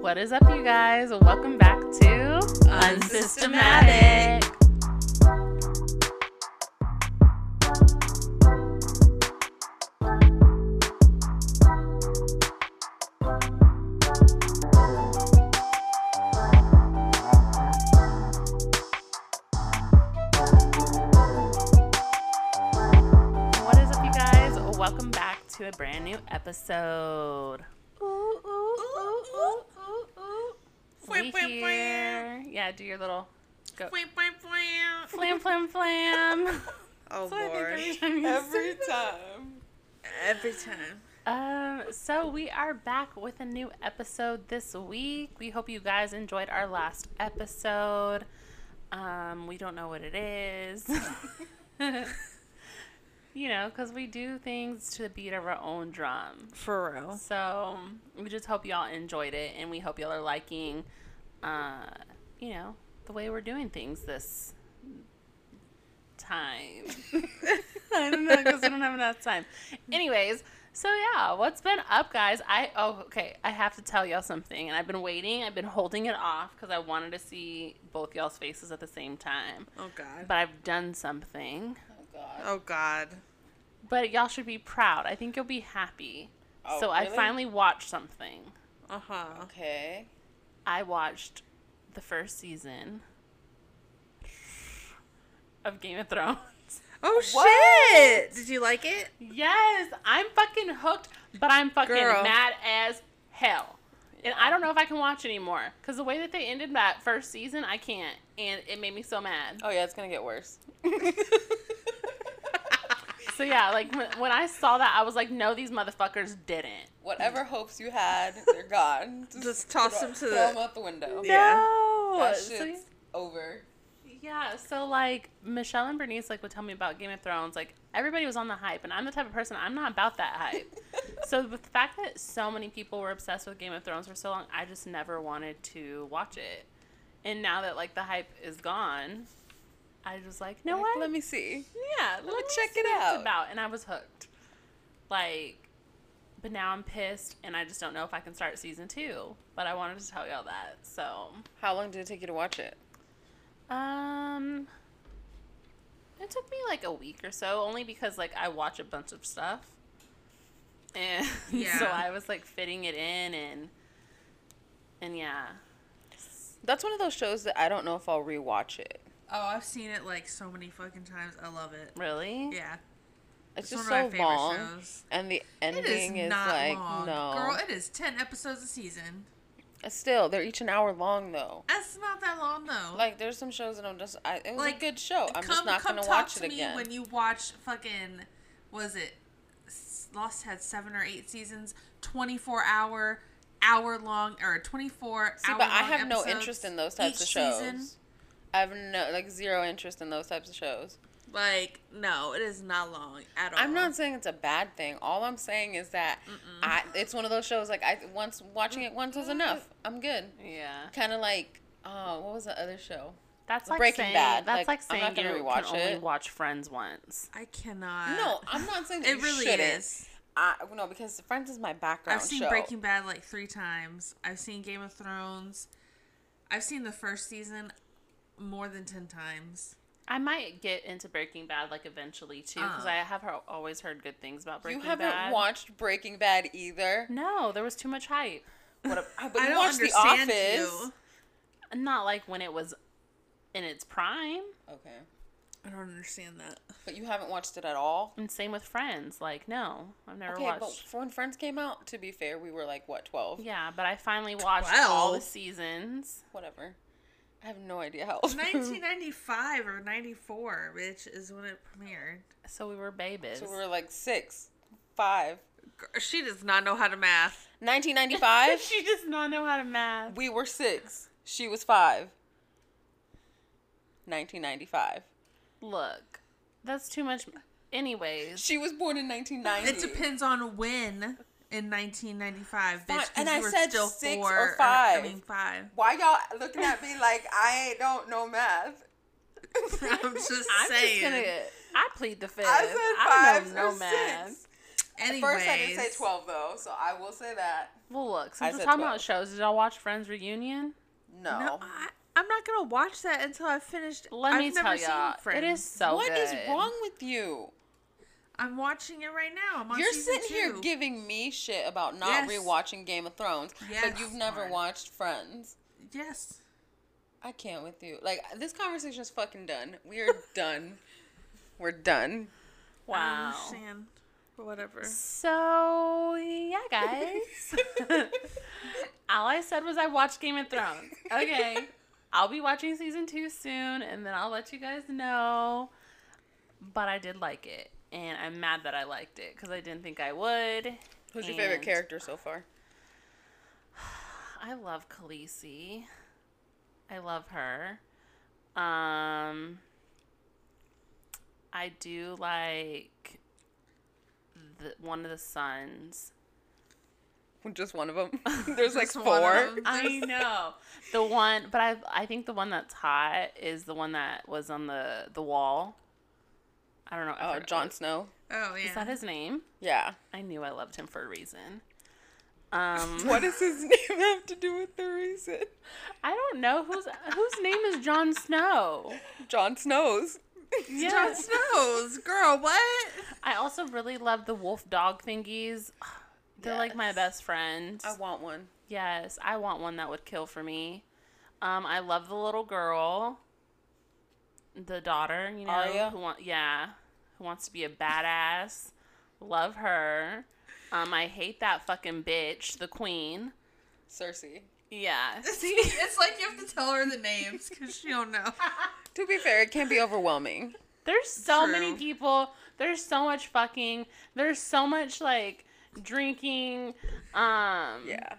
What is up, you guys? Welcome back to Unsystematic. What is up, you guys? Welcome back to a brand new episode. Ooh, ooh, ooh, ooh, ooh, ooh. We here. Yeah, do your little go. Flam, flam, flam. Oh That's what I think boy. every time Every time. Every time. Um, so we are back with a new episode this week. We hope you guys enjoyed our last episode. Um, we don't know what it is. you know, because we do things to the beat of our own drum. For real. So we just hope y'all enjoyed it, and we hope y'all are liking, uh, you know, the way we're doing things this time. I don't know because I don't have enough time. Anyways, so yeah, what's been up, guys? I oh okay, I have to tell y'all something, and I've been waiting. I've been holding it off because I wanted to see both y'all's faces at the same time. Oh god. But I've done something. Oh god. Oh God! But y'all should be proud. I think you'll be happy. Oh, so I finally watched something. Uh huh. Okay. I watched the first season of Game of Thrones. Oh What? shit! Did you like it? Yes, I'm fucking hooked, but I'm fucking Girl. mad as hell. And I don't know if I can watch anymore because the way that they ended that first season, I can't, and it made me so mad. Oh yeah, it's gonna get worse. So yeah, like when, when I saw that, I was like, no, these motherfuckers didn't. Whatever hopes you had, they're gone. Just toss them to throw the- them out the window. Yeah. That So, shit's over. Yeah, so like Michelle and Bernice like would tell me about Game of Thrones. Like everybody was on the hype, and I'm the type of person I'm not about that hype. so with the fact that so many people were obsessed with Game of Thrones for so long, I just never wanted to watch it. And now that like the hype is gone, I was like, no Like, what? Let me see. yeah, let, me check it out. About, and I was hooked. Like, but now I'm pissed, and I just don't know if I can start season two. But I wanted to tell y'all that. So, How long did it take you to watch it? um, it took me like a week or so, only because like I watch a bunch of stuff, and so I was like fitting it in, and and yeah, That's one of those shows that I don't know if I'll rewatch it. Oh, I've seen it like so many fucking times. I love it. really, Yeah. It's, It's just so long, shows. and the ending is like long. no. Girl, it is 10 episodes a season. Uh, still, they're each an hour long though. That's not that long though. Like there's some shows that I'm just. I, it was Like, a good show. I'm come, just not gonna watch to it me again. when you watch fucking was it Lost had seven or eight seasons, twenty four hour, hour long or twenty four. See, but I have no interest in those types of shows. I have no like zero interest in those types of shows. Like no, it is not long at all. I'm not saying it's a bad thing. All I'm saying is that I it's one of those shows like I once watching it once was enough. I'm good. yeah. Kind of like oh, what was the other show? That's like Breaking saying, Bad, That's like, like, I'm saying not gonna you rewatch can only it. watch Friends once. I cannot. No, I'm not saying that It you really shouldn't. is. I, no, because Friends is my background I've seen show. Breaking Bad like three times. I've seen Game of Thrones. I've seen the first season more than ten times. I might get into Breaking Bad like eventually too, because Uh. I have he- always heard good things about Breaking Bad. you haven't Bad. watched Breaking Bad either. No, there was too much hype. What a, but I you don't watched The understand Office. you. Not like when it was in its prime. Okay, I don't understand that. but you haven't watched it at all. And same with Friends. Like, no, I've never Okay, watched. but when Friends came out, to be fair, we were like what twelve? Yeah, but I finally watched all the seasons. Whatever. I have no idea how old. 1995 or 94, which is when it premiered. So we were babies. so we were like six, five. She does not know how to math. 1995. she does not know how to math. we were six. She was five. 1995. Look, that's too much. Anyways, She was born in 1990. It depends on when in 1995, bitch. Fine, 'cause and I said still six four, or I five. mean, five. Why y'all looking at me like I don't know math? I'm just I'm saying. just gonna. I plead the fifth. I said I five don't know or no math. six. Anyways, First, I did say 12, though, so I will say that. Well, look, I since we're talking 12. about shows, did y'all watch Friends Reunion? No. No, I, I'm not gonna watch that until I've finished. Let I've me never tell y'all, it Friends. is so What good. is wrong with you? I'm watching it right now. I'm on You're season sitting here giving me shit about not Yes. rewatching Game of Thrones, Yes. but you've never Fine. watched Friends. Yes. I can't with you. Like this conversation is fucking done. We are done. We're done. I Wow. understand. Whatever. So yeah, guys. All I said was I watched Game of Thrones. Okay. I'll be watching season two soon, and then I'll let you guys know. But I did like it, and I'm mad that I liked it because I didn't think I would. Who's your favorite character so far? I love Khaleesi. I love her. Um, I do like the one of the sons. Just one of them. There's like Just one of four. I know the one, but I I think the one that's hot is the one that was on the the wall. I don't know. I Oh, Jon Snow. Oh yeah. Is that his name? Yeah. I knew I loved him for a reason. Um, What does his name have to do with the reason? I don't know whose whose name is Jon Snow. Jon Snow's. Yeah. Jon Snow's girl. What? I also really love the wolf dog thingies. They're like my best friends. I want one. yes, I want one that would kill for me. Um, I love the little girl, the daughter. You know, Arya? who want yeah, who wants to be a badass. Love her. Um, I hate that fucking bitch, the queen. Cersei. Yeah. See, it's like you have to tell her the names because she don't know. To be fair, it can be overwhelming. There's so True. many people. There's so much fucking. There's so much like drinking. Um, Yeah.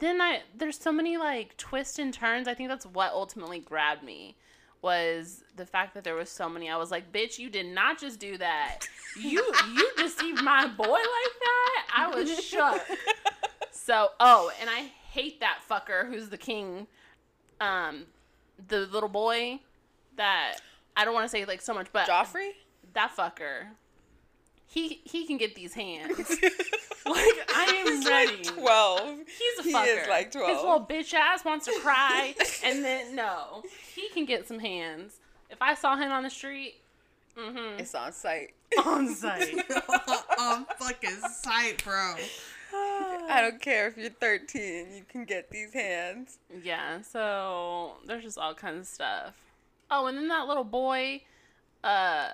Then I there's so many like twists and turns. I think that's what ultimately grabbed me was the fact that there was so many. I was like, bitch, you did not just do that. You you deceived my boy like that. I was shook. So oh, and I hate that fucker who's the king. Um, the little boy that I don't want to say like so much, but Joffrey? that fucker. He he can get these hands. Like I am He's ready. like 12. He's a fucker. He is like 12. His little bitch ass wants to cry, and then no, he can get some hands. If I saw him on the street, mm-hmm, It's on site. on site. on fucking sight, bro. I don't care if you're 13, you can get these hands. yeah, so there's just all kinds of stuff. Oh, and then that little boy, uh,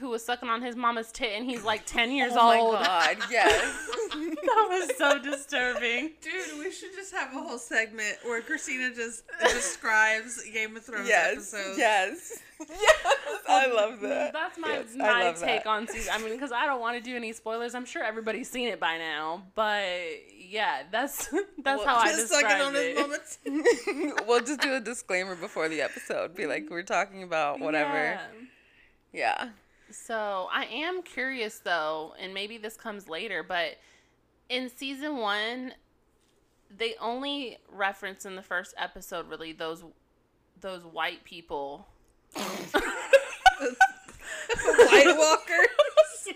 who was sucking on his mama's tit, and he's like ten oh years oh old. my god, yes. that was so disturbing. Dude, we should just have a whole segment where Christina just describes Game of Thrones yes, episodes. yes. Yes, I love that. That's my Yes, my take that. on season. I mean, because I don't want to do any spoilers. I'm sure everybody's seen it by now, but yeah, that's that's Well, how I Just sucking describe on his it. mama's we'll just do a disclaimer before the episode. Be like, we're talking about whatever. Yeah. Yeah. So I am curious though, and maybe this comes later, but in season one, they only reference in the first episode really those those white people. White Walkers.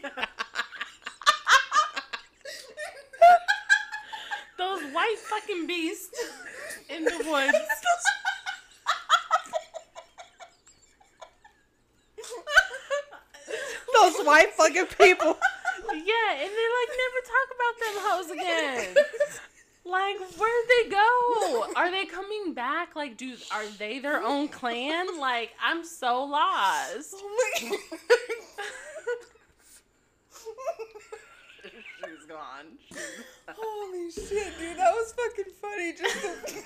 Those white fucking beasts in the woods. Those white fucking people. Yeah, and they like never talk about them hoes again. Like, where'd they go? Are they coming back? Like, do are they their own clan? Like, I'm so lost. She's gone. Holy shit, dude, that was fucking funny. Just to...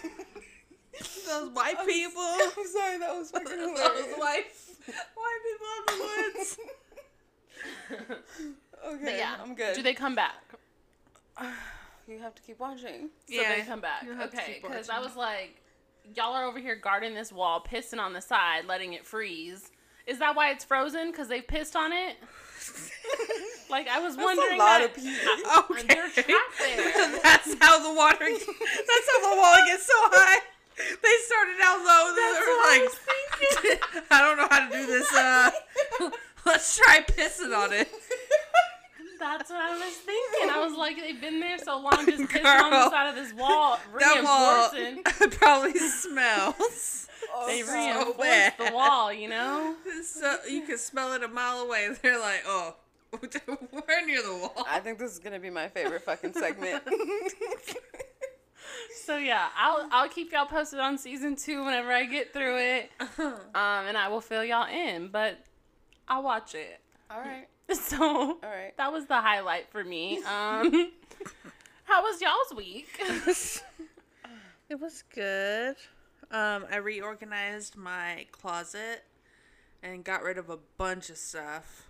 Those white people. I'm sorry, that was fucking Those white, white people in the woods. Okay, But yeah, I'm good. Do they come back? You have to keep watching. So Yeah, they come back. you have to Okay, because I was like, y'all are over here guarding this wall, pissing on the side, letting it freeze. Is that why it's frozen? Because they pissed on it? Like I was That's wondering a lot that. of people. Okay. They're trapped there. That's how the water. That's how the wall gets so high. They started out low. That's they what I were was thinking. like, I don't know how to do this. Uh, let's try pissing on it. That's what I was thinking. I was like, they've been there so long, just pissing on the side of this wall, That wall probably smells. They so reinforced bad. the wall, you know. So you can smell it a mile away. They're like, oh, we're near the wall. I think this is gonna be my favorite fucking segment. So yeah, I'll I'll keep y'all posted on season two whenever I get through it, um, and I will fill y'all in. But I'll watch it. All right. So All right. that was the highlight for me. Um, how was y'all's week? It was good. Um, I reorganized my closet and got rid of a bunch of stuff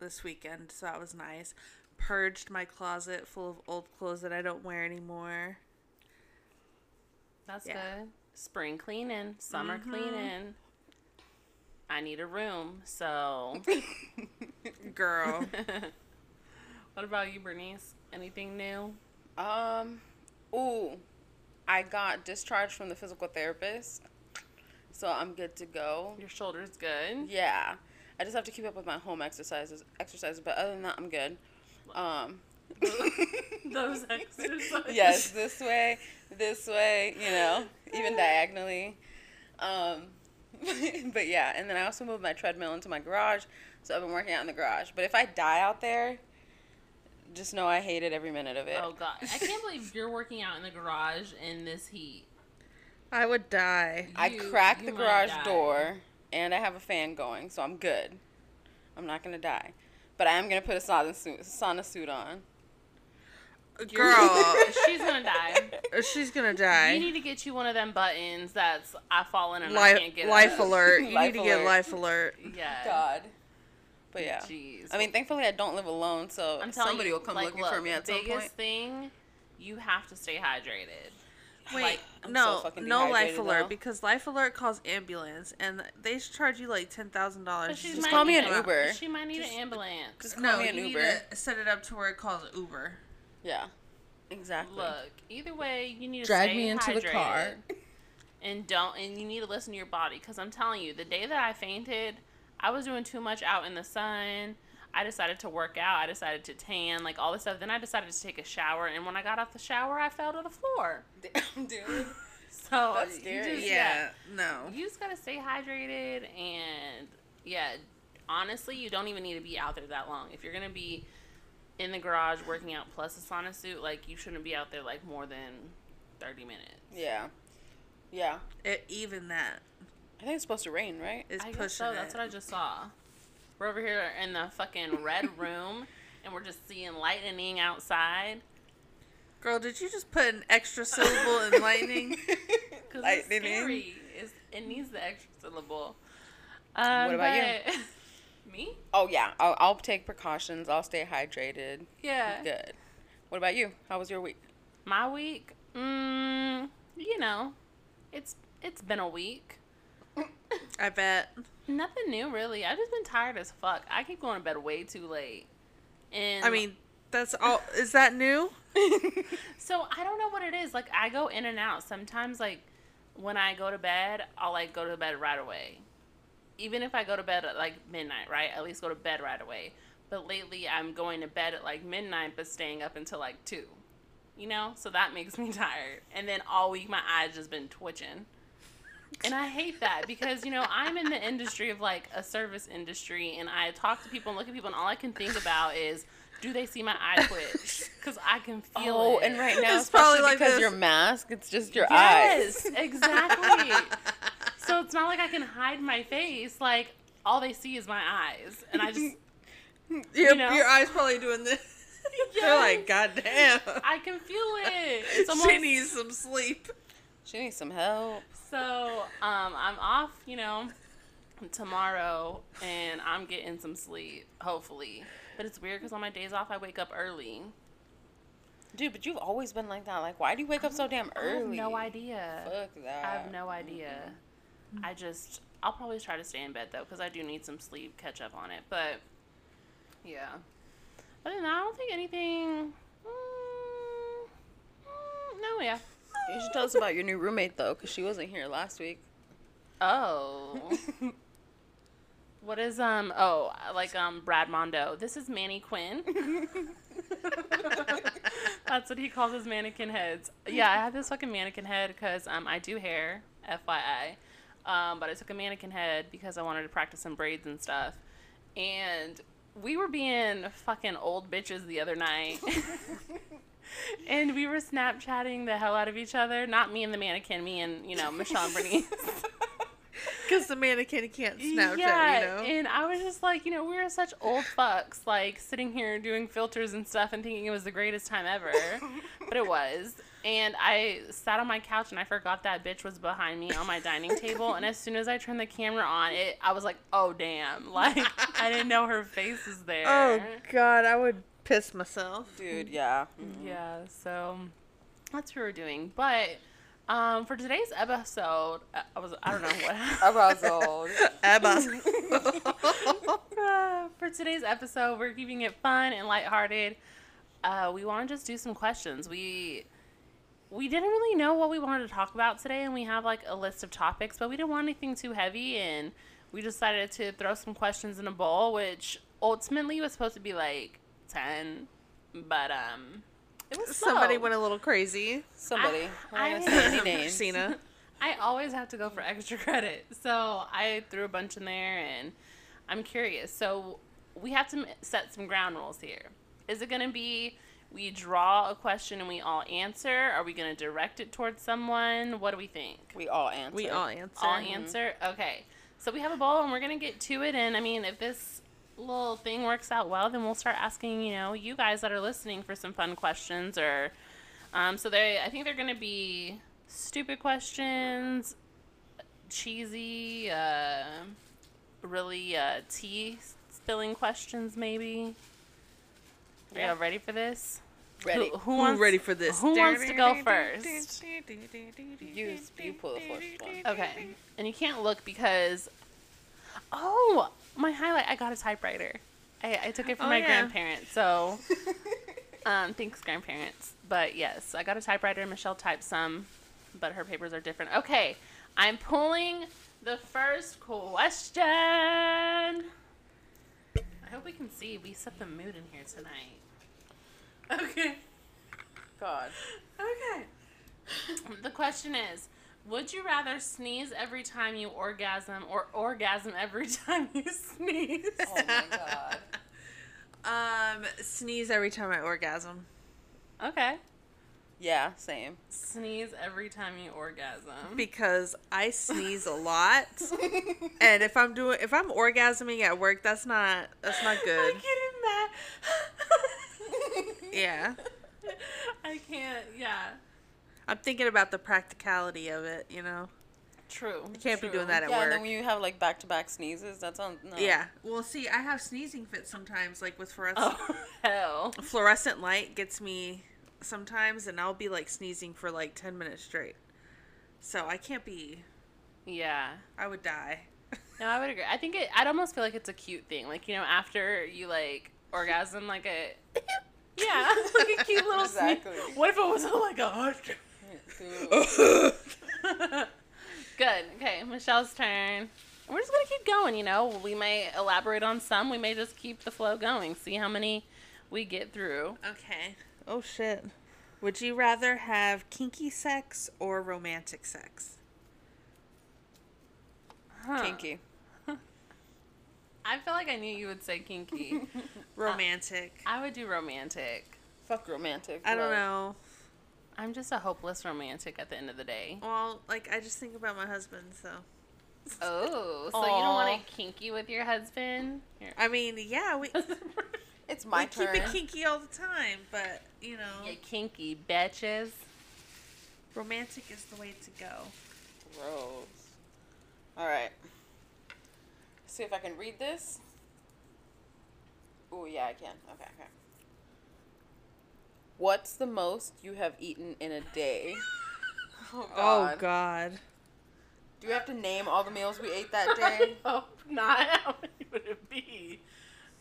this weekend, so that was nice. Purged my closet full of old clothes that I don't wear anymore. That's Yeah. good. Spring cleaning, summer cleaning. I need a room, so. Girl. what about you, Bernice? Anything new? Um, ooh, I got discharged from the physical therapist, so I'm good to go. Your shoulder's good. Yeah, I just have to keep up with my home exercises. Exercises, but other than that, I'm good. Um, Those exercises. yes, this way, this way, you know, even diagonally. Um, but yeah, and then I also moved my treadmill into my garage, so I've been working out in the garage. But if I die out there, just know I hated every minute of it. Oh god, I can't believe you're working out in the garage in this heat. I would die. I You- cracked you the garage die. door, and I have a fan going, so I'm good. I'm not gonna die, but I am gonna put a sauna suit, sauna suit on. Girl, She's gonna die. she's gonna You die. need to get you one of them buttons that's I fallen and I Life, can't get life up. alert. You Life need to get alert. life alert. Yeah. God. But yeah. Jeez. I mean, thankfully I don't live alone, so somebody you, will come like, looking look, for me at some point. The biggest thing, you have to stay hydrated. Wait, Like, I'm no, so no life dehydrated, alert though. because life alert calls ambulance and they charge you like ten thousand dollars. Just call me an Uber. She might need Just- an ambulance. Just call No, me you an need Uber. to set it up to where it calls Uber. Yeah. Exactly. Look, either way, you need to Drag stay me into the car. and don't and you need to listen to your body because i'm telling you the day that i fainted i was doing too much out in the sun i decided to work out i decided to tan like all this stuff then i decided to take a shower and when i got off the shower i fell to the floor Damn, dude. so That's you scary. just, Yeah, no. you just gotta stay hydrated and yeah honestly you don't even need to be out there that long if you're gonna be in the garage working out plus a sauna suit like you shouldn't be out there like more than 30 minutes Yeah. Yeah. It, even that I think it's supposed to rain, right? It's I pushing so. it. That's what I just saw. We're over here in the fucking red room, and we're just seeing lightning outside. Girl, did you just put an extra syllable in lightning? Cause Lightning. it's scary. It's, it needs the extra syllable. Um, What about you? but- Me? Oh yeah, I'll, I'll take precautions. I'll stay hydrated. Yeah. Good. What about you? How was your week? My week, mm, you know, it's it's been a week. I bet. Nothing new really. I've just been tired as fuck. I keep going to bed way too late. And I mean, that's all. Is that new? So I don't know what it is. Like I go in and out. Sometimes like when I go to bed, I'll like go to bed right away. Even if I go to bed at like midnight, right? At least go to bed right away. But lately I'm going to bed at like midnight but staying up until like 2. You know? So that makes me tired. And then all week my eyes just been twitching. And I hate that because you know I'm in the industry of like a service industry, and I talk to people and look at people, and all I can think about is, do they see my eye twitch? Because I can feel it. Oh, it. and right now, It's probably especially like because this. your mask, it's just your eyes. Yes, exactly. so it's not like I can hide my face. Like all they see is my eyes, and I just Your, know? your eyes probably doing this. They're like, God damn. I can feel it. It's almost she needs some sleep. She needs some help. so. Um, I'm off. You know, tomorrow, and I'm getting some sleep. Hopefully, but it's weird because on my days off I wake up early. Dude, but you've always been like that. Like, why do you wake up so damn I have early? no idea. Fuck that. I have no idea. I just I'll probably try to stay in bed though because I do need some sleep, catch up on it. But yeah, other than that, I don't think anything. Mm, mm, no, yeah. You should tell us about your new roommate though, because she wasn't here last week. Oh, What is um? Oh, like um, Brad Mondo. This is Manny Quinn. That's what he calls his mannequin heads. Yeah, I had this fucking mannequin head because um, I do hair, FYI. Um, but I took a mannequin head because I wanted to practice some braids and stuff. And we were being fucking old bitches the other night. and we were Snapchatting the hell out of each other. Not me and the mannequin, me and, you know, Michelle and Bernice. Because the mannequin can't Snapchat, yeah, you know? and I was just like, you know, we were such old fucks, like sitting here doing filters and stuff and thinking it was the greatest time ever. but it was. And I sat on my couch and I forgot that bitch was behind me on my dining table. And as soon as I turned the camera on, it I was like, oh damn. Like I didn't know her face was there. oh, God, I would piss myself. Dude, yeah. Mm-hmm. Yeah, so that's what we were doing. But um, for today's episode, uh, I was I don't know what Arousal. Abba. Uh, for today's episode, we're keeping it fun and lighthearted. Uh, we want to just do some questions. We we didn't really know what we wanted to talk about today, and we have like a list of topics, but we didn't want anything too heavy, and we decided to throw some questions in a bowl, which ultimately was supposed to be like ten, but um, it was Somebody went a little crazy. Somebody. I- I'm not gonna say any I- names. Christina. I always have to go for extra credit. So I threw a bunch in there and I'm curious. So we have to set some ground rules here. Is it going to be we draw a question and we all answer? Are we going to direct it towards someone? What do we think? We all answer. We all answer. All mm-hmm. answer? Okay. So we have a bowl and we're going to get to it. And I mean, if this little thing works out well, then we'll start asking, you know, you guys that are listening for some fun questions or. Um, so they, I think they're going to be stupid questions, cheesy, uh, really uh, tea spilling questions, maybe. Are Yeah. y'all ready for this? Ready. Who, who Who wants, ready for this? Who wants to go first? You, you pull the first one. Okay. And you can't look because. Oh, my highlight. I got a typewriter. I, I took it from Oh, my yeah. grandparents. So, um, thanks, grandparents. But yes, I got a typewriter. Michelle typed some, but her papers are different. Okay. I'm pulling the first question. I hope we can see. We set the mood in here tonight. Okay. God. Okay. The question is Would you rather sneeze every time you orgasm or orgasm every time you sneeze? Oh my god. Um, sneeze every time I orgasm. Okay. Yeah, same. Sneeze every time you orgasm. because I sneeze a lot, and if I'm doing if I'm orgasming at work, that's not that's not good. I get in that. Yeah, I can't. Yeah. I'm thinking about the practicality of it. You know, True. you can't be doing that at yeah, and work. then when you have like back to back sneezes, that sounds no. Yeah, Well, see, I have sneezing fits sometimes, like with fluorescent. Oh, hell. fluorescent light gets me sometimes, and I'll be like sneezing for like ten minutes straight. So I can't be. Yeah. I would die. No, I would agree. I think it. I'd almost feel like it's a cute thing. Like you know, after you like orgasm, like a yeah, like a cute little Exactly. sneeze. What if it was like a hush? Good. Okay, Michelle's turn. We're just gonna keep going. You know, we may elaborate on some. We may just keep the flow going. See how many we get through. Okay. Oh shit. Would you rather have kinky sex or romantic sex? Huh. Kinky. I feel like I knew you would say kinky. Romantic. I would do romantic. Fuck romantic. I don't know. I'm just a hopeless romantic at the end of the day. Well, like I just think about my husband, so. Oh, so you don't want to kinky with your husband? Here. I mean, yeah, we It's my we turn. keep it kinky all the time, but you know, You kinky bitches. romantic is the way to go. Gross. All right. See if I can read this. Oh yeah, I can. Okay, okay. What's the most you have eaten in a day? Oh Oh God. God. Do we have to name all the meals we ate that day? I not. How many would it be?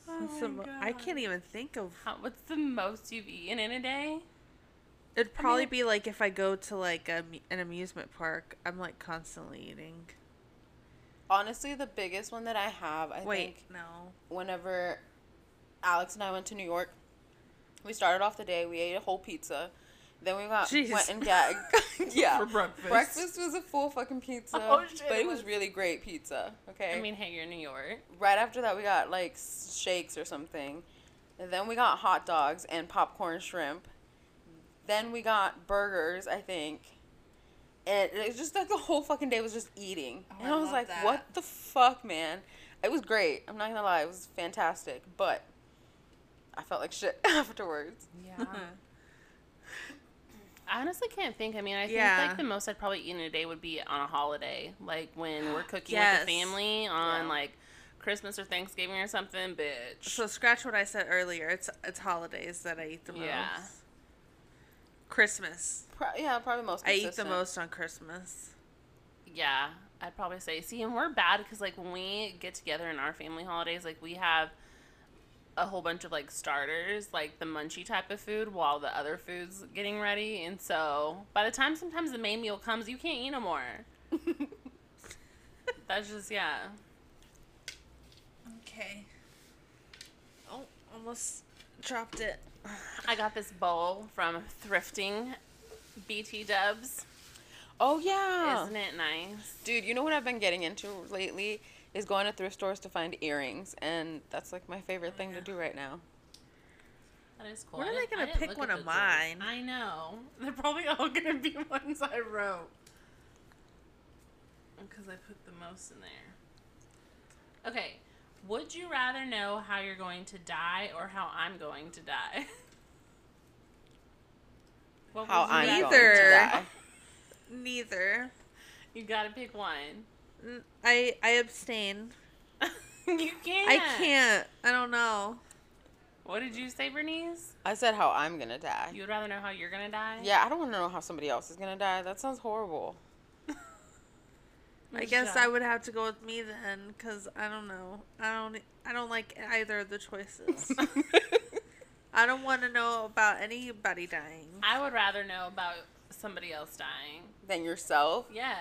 Oh my mo- I can't even think of. How, what's the most you've eaten in a day? It'd probably mean- be like if I go to like a, an amusement park, I'm like constantly eating. honestly, the biggest one that I have, I Wait, think, no. whenever Alex and I went to New York, we started off the day. We ate a whole pizza. Then we got Jeez. went and got yeah. For breakfast. Breakfast was a full fucking pizza, Oh, shit, but it was was. really great pizza. Okay. I mean, hey, you're in New York. right after that, we got like shakes or something. And then we got hot dogs and popcorn shrimp. Then we got burgers, I think. And it was just like the whole fucking day was just eating. Oh, and I I was like, that. what the fuck, man? It was great. I'm not gonna lie, it was fantastic. But I felt like shit afterwards. Yeah. I honestly can't think. I mean, I think Yeah. like the most I'd probably eat in a day would be on a holiday, like when we're cooking Yes. with the family on Yeah. like Christmas or Thanksgiving or something. Bitch. So scratch what I said earlier. It's it's holidays that I eat the most. Yeah. Christmas. Pro- yeah, probably most. I eat the most on Christmas. Yeah, I'd probably say. See, and we're bad because like when we get together in our family holidays, like we have a whole bunch of like starters, like the munchy type of food, while the other food's getting ready. And so by the time sometimes the main meal comes, you can't eat no more. That's just yeah. Okay. Oh, almost dropped it. I got this bowl from Thrifting BT Dubs. Oh yeah, Isn't it nice? dude. You know what I've been getting into lately is going to thrift stores to find earrings, and that's like my favorite oh, thing to do right now. That is cool. When are they gonna pick one of the drawers. mine? I know. They're probably all gonna be ones I wrote. Because I put the most in there. Okay. Would you rather know how you're going to die or how I'm going to die? What How would I'm rather- going to Neither. die. Neither. You gotta pick one. N- I I abstain. you can't. I can't. I don't know. What did you say, Bernice? I said how I'm gonna die. You would rather know how you're gonna die? Yeah, I don't want to know how somebody else is gonna die. That sounds horrible. I guess I would have to go with me then, cause I don't know. I don't. I don't like either of the choices. I don't want to know about anybody dying. I would rather know about somebody else dying. Than yourself. Yeah.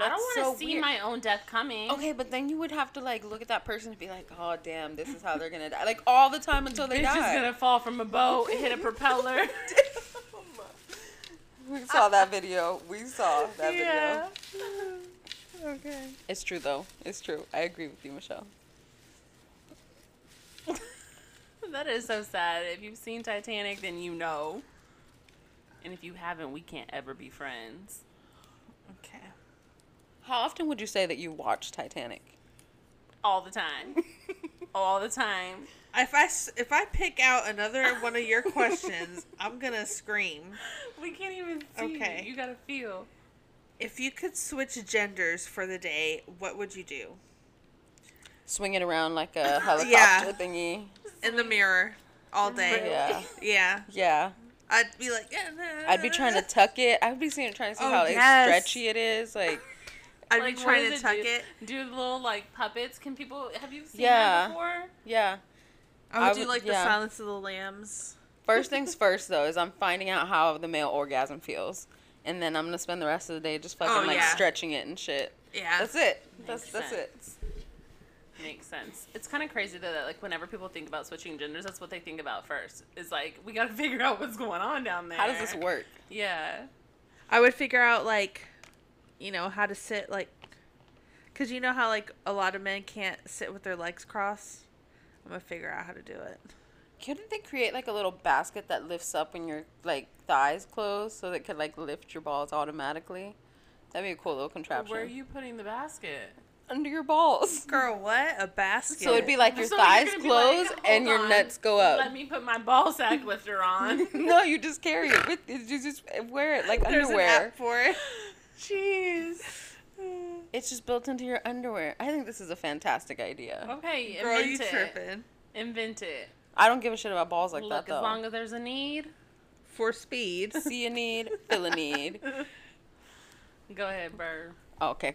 I don't want to so see weird. my own death coming. Okay, but then you would have to like look at that person and be like, "Oh, damn, this is how they're gonna die." Like all the time until they Bitch die. is gonna fall from a boat, and hit a propeller. we saw that video. We saw that yeah. video. Okay. It's true though. It's true. I agree with you, Michelle. that is so sad. If you've seen Titanic, then you know. And if you haven't, we can't ever be friends. Okay. How often would you say that you watch Titanic? All the time. All the time. If I if I pick out another one of your questions, I'm gonna scream. We can't even see. Okay. You gotta feel. If you could switch genders for the day, what would you do? Swing it around like a helicopter Yeah. thingy. In the mirror, all day. Yeah. Yeah. Yeah. I'd be like, yeah, nah, I'd be trying to tuck it. I'd be seeing, trying to see Oh, how like, stretchy it is. Like, I'd Like, be trying does to it tuck do? it. Do little like puppets? Can people have you seen Yeah. that before? yeah. I would I do like yeah. the Silence of the Lambs. First things first, though, is I'm finding out how the male orgasm feels, and then I'm gonna spend the rest of the day just fucking Oh, like yeah. stretching it and shit. Yeah. That's it. That's Makes that's it. Makes sense. It's kind of crazy though that like whenever people think about switching genders, that's what they think about first. Is like we gotta figure out what's going on down there. How does this work? Yeah. I would figure out like, you know, how to sit like, cause you know how like a lot of men can't sit with their legs crossed. I'm gonna figure out how to do it. Couldn't they create like a little basket that lifts up when your like thighs close, so that it could like lift your balls automatically? That'd be a cool little contraption. Where are you putting the basket? Under your balls. Girl, what a basket! So it'd be like your So thighs close like, and "Hold your on, nuts go up. Let me put my ball sack lifter on. no, you just carry it with you. Just wear it like There's an underwear. app for it. Jeez. It's just built into your underwear. I think this is a fantastic idea. Okay, Girl, you invent it. tripping Invent it. I don't give a shit about balls like Look, that though. as long as there's a need, for speed? See a need, fill a need. go ahead, Burr. Oh, okay.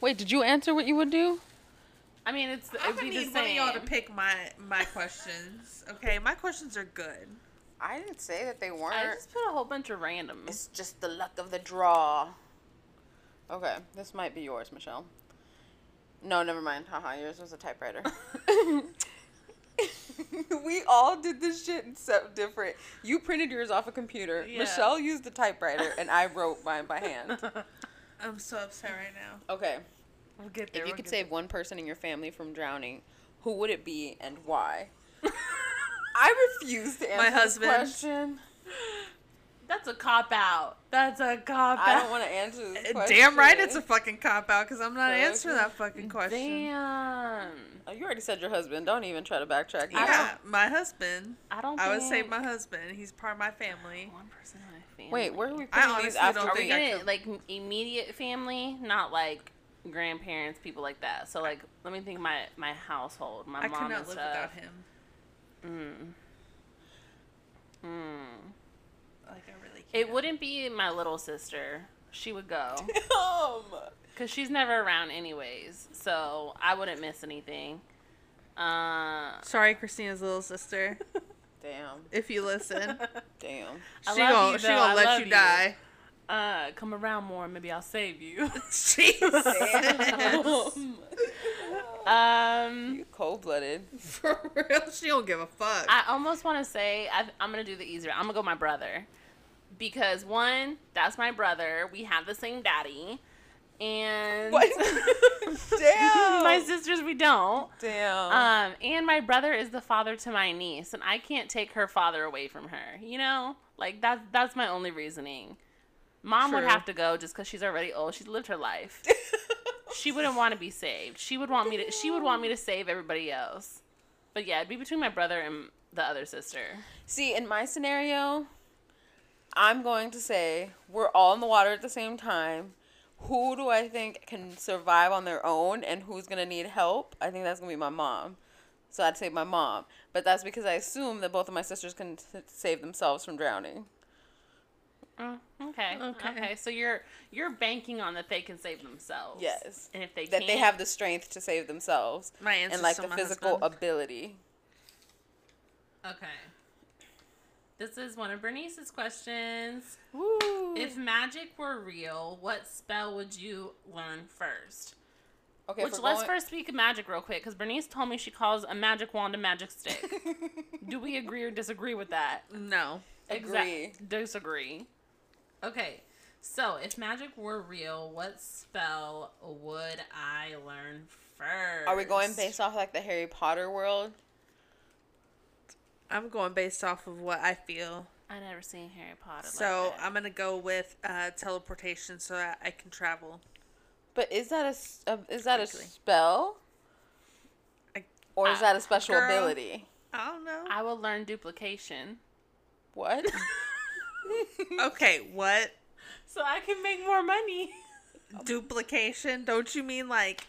Wait, did you answer what you would do? I mean, it's I'm it'd gonna the need one of same. y'all to pick my my questions. Okay, my questions are good. I didn't say that they weren't. I just put a whole bunch of random. It's just the luck of the draw. Okay, this might be yours, Michelle. No, never mind. Haha, yours was a typewriter. we all did this shit so different. You printed yours off a computer. Yeah. Michelle used the typewriter, and I wrote mine by hand. I'm so upset right now. Okay, We'll get there. if you we'll could save one person in your family from drowning, who would it be and why? I refuse to answer My this husband. question. That's a cop out. That's a cop out. I don't want to answer this question. Damn right it's a fucking cop out because I'm not Okay. answering that fucking question. Damn. Oh, you already said your husband. Don't even try to backtrack. Yeah, my husband. I don't. I would say my husband. He's part of my family. one person in my family. Wait, where are we I putting these after don't Are we think I getting could- like immediate family, not like grandparents, people like that? So like, let me think my my household, my I mom could not and live stuff. without him. Mm. Hmm. Like I really can't. It wouldn't be my little sister. She would go Um, because she's never around anyways. So I wouldn't miss anything. Uh, Sorry, Christina's little sister. damn, If you listen, damn. I she love gonna you, she though. gonna I let you you. die. Uh, come around more, maybe I'll save you. Jesus. um, You cold blooded. For real, she don't give a fuck. I almost want to say I, I'm gonna do the easier. I'm gonna go my brother because one, that's my brother. We have the same daddy, and What? Damn. my sisters we don't. Damn. Um, and my brother is the father to my niece, and I can't take her father away from her. You know, like that's that's my only reasoning. Mom would have to go just because she's already old. She's lived her life. she wouldn't want to be saved. She would want me to. She would want me to save everybody else. But yeah, it'd be between my brother and the other sister. See, in my scenario, I'm going to say we're all in the water at the same time. Who do I think can survive on their own and who's going to need help? I think that's going to be my mom. So I'd say my mom. But that's because I assume that both of my sisters can t- save themselves from drowning. Mm, okay. Okay. okay. So you're you're banking on that they can save themselves. Yes. And if they That can't, they have the strength to save themselves My answer's and like the physical husband. ability. Okay. This is one of Bernice's questions. Woo. If magic were real, what spell would you learn first? okay, Which let's going- first speak of magic real quick, because Bernice told me she calls a magic wand a magic stick. Do we agree or disagree with that? no. Agree. Disagree. Okay. So, if magic were real, what spell would I learn first? Are we going based off like the Harry Potter world? I'm going based off of what I feel. I never seen Harry Potter. So like. I'm gonna go with uh, teleportation so that I can travel. But is that a, s- a- is that a spell I, or is Uh, that a special girl. ability? I don't know. I will learn duplication. What? okay, what So I can make more money. duplication? Don't you mean like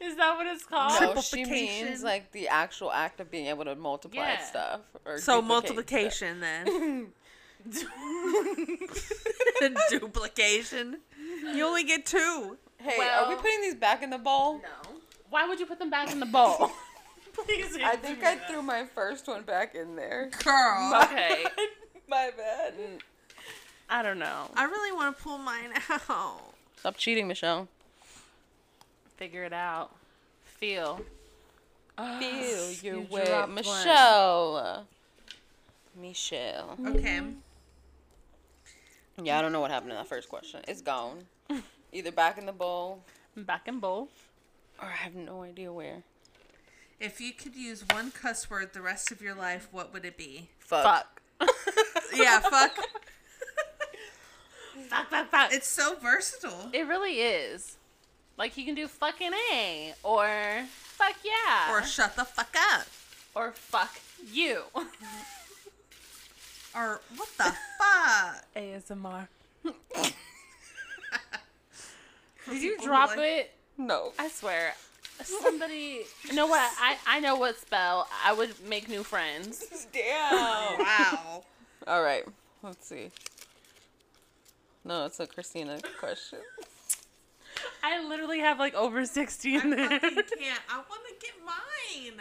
Is that what it's called? no, she means like the actual act of being able to multiply Yeah. stuff. Or so duplicate multiplication then? duplication. You only get two. stuff. Hey, are we putting these back in the bowl? No. Why would you put them back in the bowl? Please. I think I that. threw my first one back in there. Girl. Okay. My bad. I don't know. I really want to pull mine out. Stop cheating, Michelle. Figure it out. Feel. Ah, Feel your you way, dropped one. Michelle. Michelle. Okay. Yeah, I don't know what happened to that first question. It's gone. Either back in the bowl, Back in bowl. or I have no idea where. If you could use one cuss word the rest of your life, what would it be? Fuck. Fuck. Yeah, fuck. fuck, fuck, fuck. It's so versatile. it really is. Like you can do fucking A or fuck yeah Or shut the fuck up. or fuck you. Or what the fuck? ASMR. Did you oh drop like- it? No. I swear. Somebody, you know what? I I know what spell I would make new friends. Damn. Wow. All right. Let's see. No, it's a Christina question. I literally have like over sixty I in there. fucking can't. I want to get mine.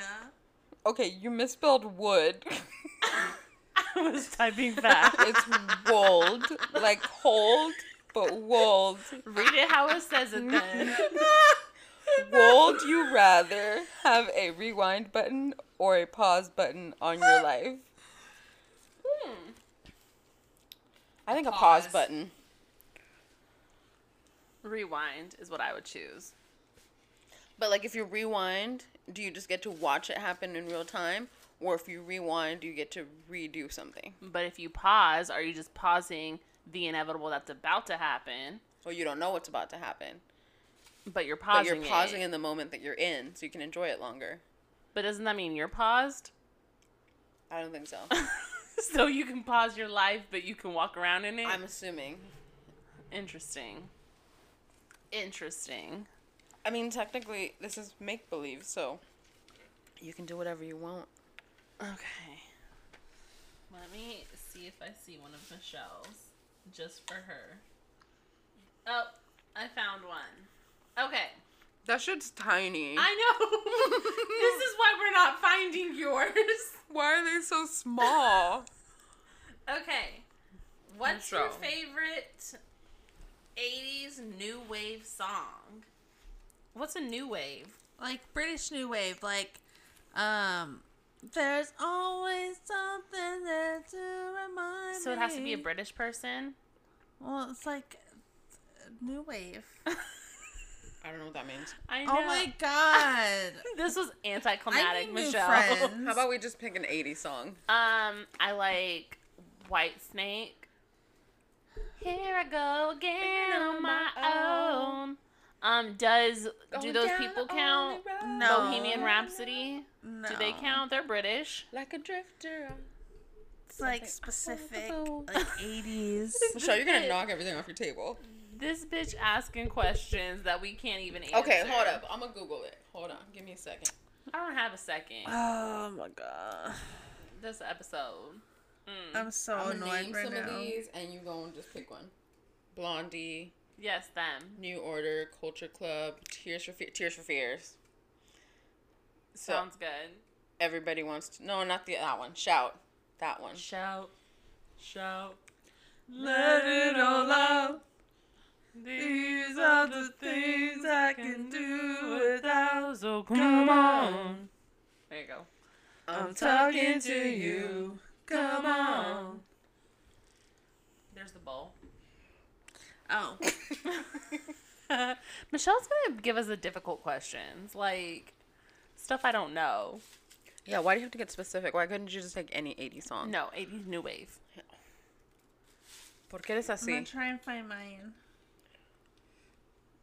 Okay, you misspelled wood. I was typing fast. it's wold, like hold. but would Read it how it says it then. would you rather have a rewind button or a pause button on your life? Hmm. I think a pause Pause. button. Rewind is what I would choose. But like if you rewind, do you just get to watch it happen in real time? Or if you rewind, do you get to redo something? But if you pause, are you just pausing the inevitable that's about to happen? Or you don't know what's about to happen. But you're pausing. But you're pausing it. in the moment that you're in, so you can enjoy it longer. But doesn't that mean you're paused? I don't think so. so you can pause your life, but you can walk around in it. I'm assuming. Interesting. Interesting. I mean, technically, this is make believe, so you can do whatever you want. Okay. Let me see if I see one of Michelle's just for her. Oh, I found one. Okay. That shit's tiny. I know. this is why we're not finding yours. Why are they so small? Okay. What's your Michelle. favorite 80s new wave song? What's a new wave? like British New Wave, like um there's always something there to remind me. So it has to be a. British person? Well, it's like New Wave. I don't know what that means. I know. oh my god. This was anticlimactic, Michelle. How about we just pick an 80s song? Um, I like Whitesnake. Here I go again on my own. Um, does do those people count? No. Bohemian Rhapsody. No. Do they count? They're British. Like a drifter. It's like specific Oh. like 80s. Michelle, you're gonna knock everything off your table. This bitch asking questions that we can't even answer. Okay, hold up. I'm gonna Google it. Hold on. Give me a second. I don't have a second. Oh my god. This episode. Mm. I'm so I'm gonna annoyed name right some now. of these, and you go and just pick one. Blondie, Yes, them. New Order, Culture Club, Tears for Fe- Tears for Fears. So Sounds good. everybody wants to. No, not the that one. Shout. That one. Shout, shout. Let it all out. These are the things I can do without. So Come come on. on. There you go. I'm talking to you. Come on. There's the bowl. Oh. Michelle's gonna give us the difficult questions, like stuff I don't know. Yeah, why do you have to get specific? Why couldn't you just take any 80s song? No, 80s new wave. ¿Por qué eres I'm gonna try and find mine.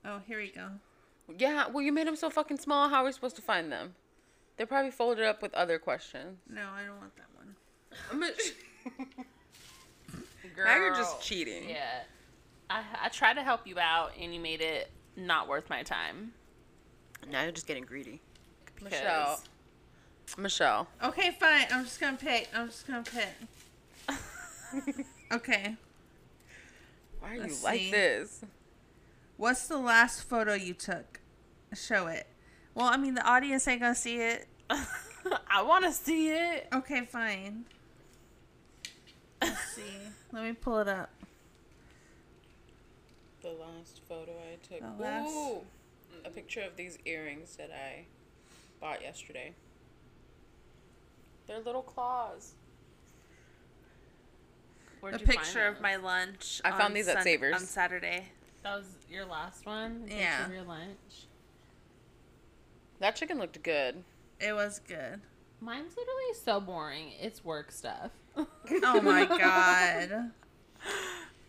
Oh, here we go. Yeah, well, you made them so fucking small. How are we supposed to find them? They're probably folded up with other questions. No, I don't want that one. I'm a- Girl. now you're just cheating. Yeah, I I tried to help you out, and you made it not worth my time. Now you're just getting greedy. Because Michelle. Michelle. Okay, fine. I'm just gonna pick. I'm just gonna pick. Okay. Why are you Let's like see. this? What's the last photo you took? Show it. Well, I mean, the audience ain't gonna see it. I want to see it. Okay, fine. Let's see. Let me pull it up. The last photo I took. The last- Ooh, a picture of these earrings that I bought yesterday. They're little claws. Where'd A you find picture of my lunch. I found these at Sun- Savers. on Saturday. That was your last one. Picture Yeah. of your lunch. That chicken looked good. It was good. Mine's literally so boring. It's work stuff. Oh my god.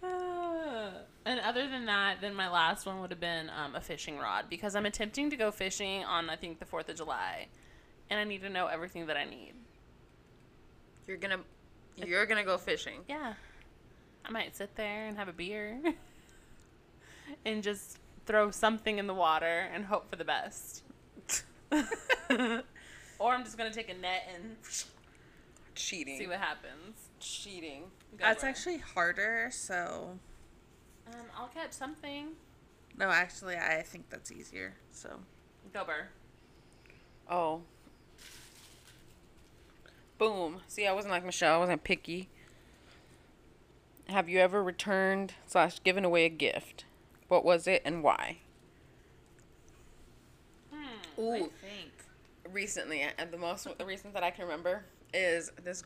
and other than that, then my last one would have been um, a fishing rod because I'm attempting to go fishing on I think the Fourth of July, and I need to know everything that I need. You're gonna, you're gonna go fishing. Yeah, I might sit there and have a beer, and just throw something in the water and hope for the best. or I'm just gonna take a net and Cheating. see what happens. Cheating. Go That's for actually harder, so. Um, I'll catch something. No, actually, I think that's easier, so. Go burr. Oh. Boom. See, I wasn't like Michelle. I wasn't picky. have you ever returned slash given away a gift? What was it and why? Hmm, I Ooh, think. recently, and the most the recent that I can remember is this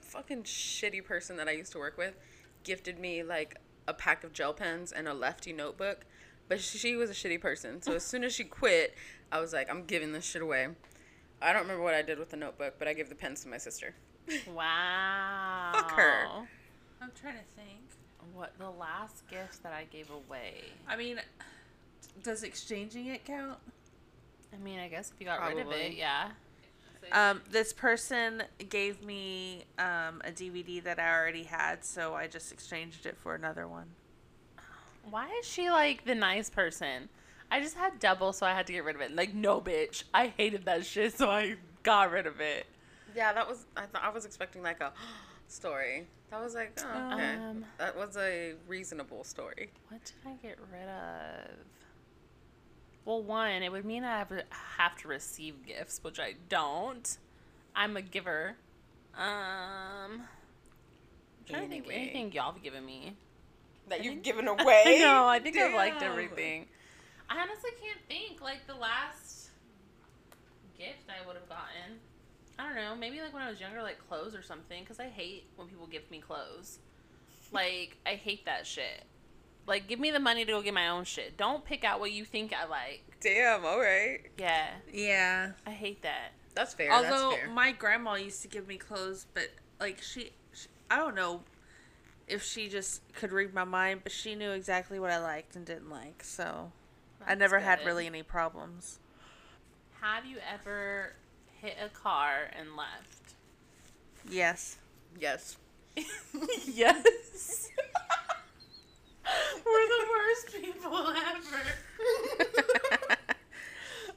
fucking shitty person that I used to work with gifted me like a pack of gel pens and a lefty notebook. But she was a shitty person. So as soon as she quit, I was like, I'm giving this shit away. I don't remember what I did with the notebook, but I gave the pens to my sister. Wow. Fuck her. I'm trying to think. What the last gift that I gave away? I mean, does exchanging it count? I mean, I guess if you got rid of it, yeah. Um, this person gave me um, a DVD that I already had, so I just exchanged it for another one. Why is she like the nice person? I just had double, so I had to get rid of it. Like, no, bitch. I hated that shit, so I got rid of it. Yeah, that was. I thought I was expecting like a story. That was like, oh, okay. Um, that was a reasonable story. What did I get rid of? Well, one, it would mean I have to, have to receive gifts, which I don't. I'm a giver. Um, I'm trying to think Anyway. anything y'all have given me. That I you've think- given away. I know. I think I've liked everything. I honestly can't think. Like the last gift I would have gotten. I don't know. Maybe like when I was younger, like clothes or something. Because I hate when people give me clothes. Like I hate that shit. Like give me the money to go get my own shit. Don't pick out what you think I like. Damn. All right. Yeah, Yeah. I hate that. That's fair. Although that's fair. my grandma used to give me clothes, but like she, she, I don't know if she just could read my mind, but she knew exactly what I liked and didn't like. So I That's never had really any problems. Have you ever hit a car and left? Yes. yes. yes. We're the worst people ever.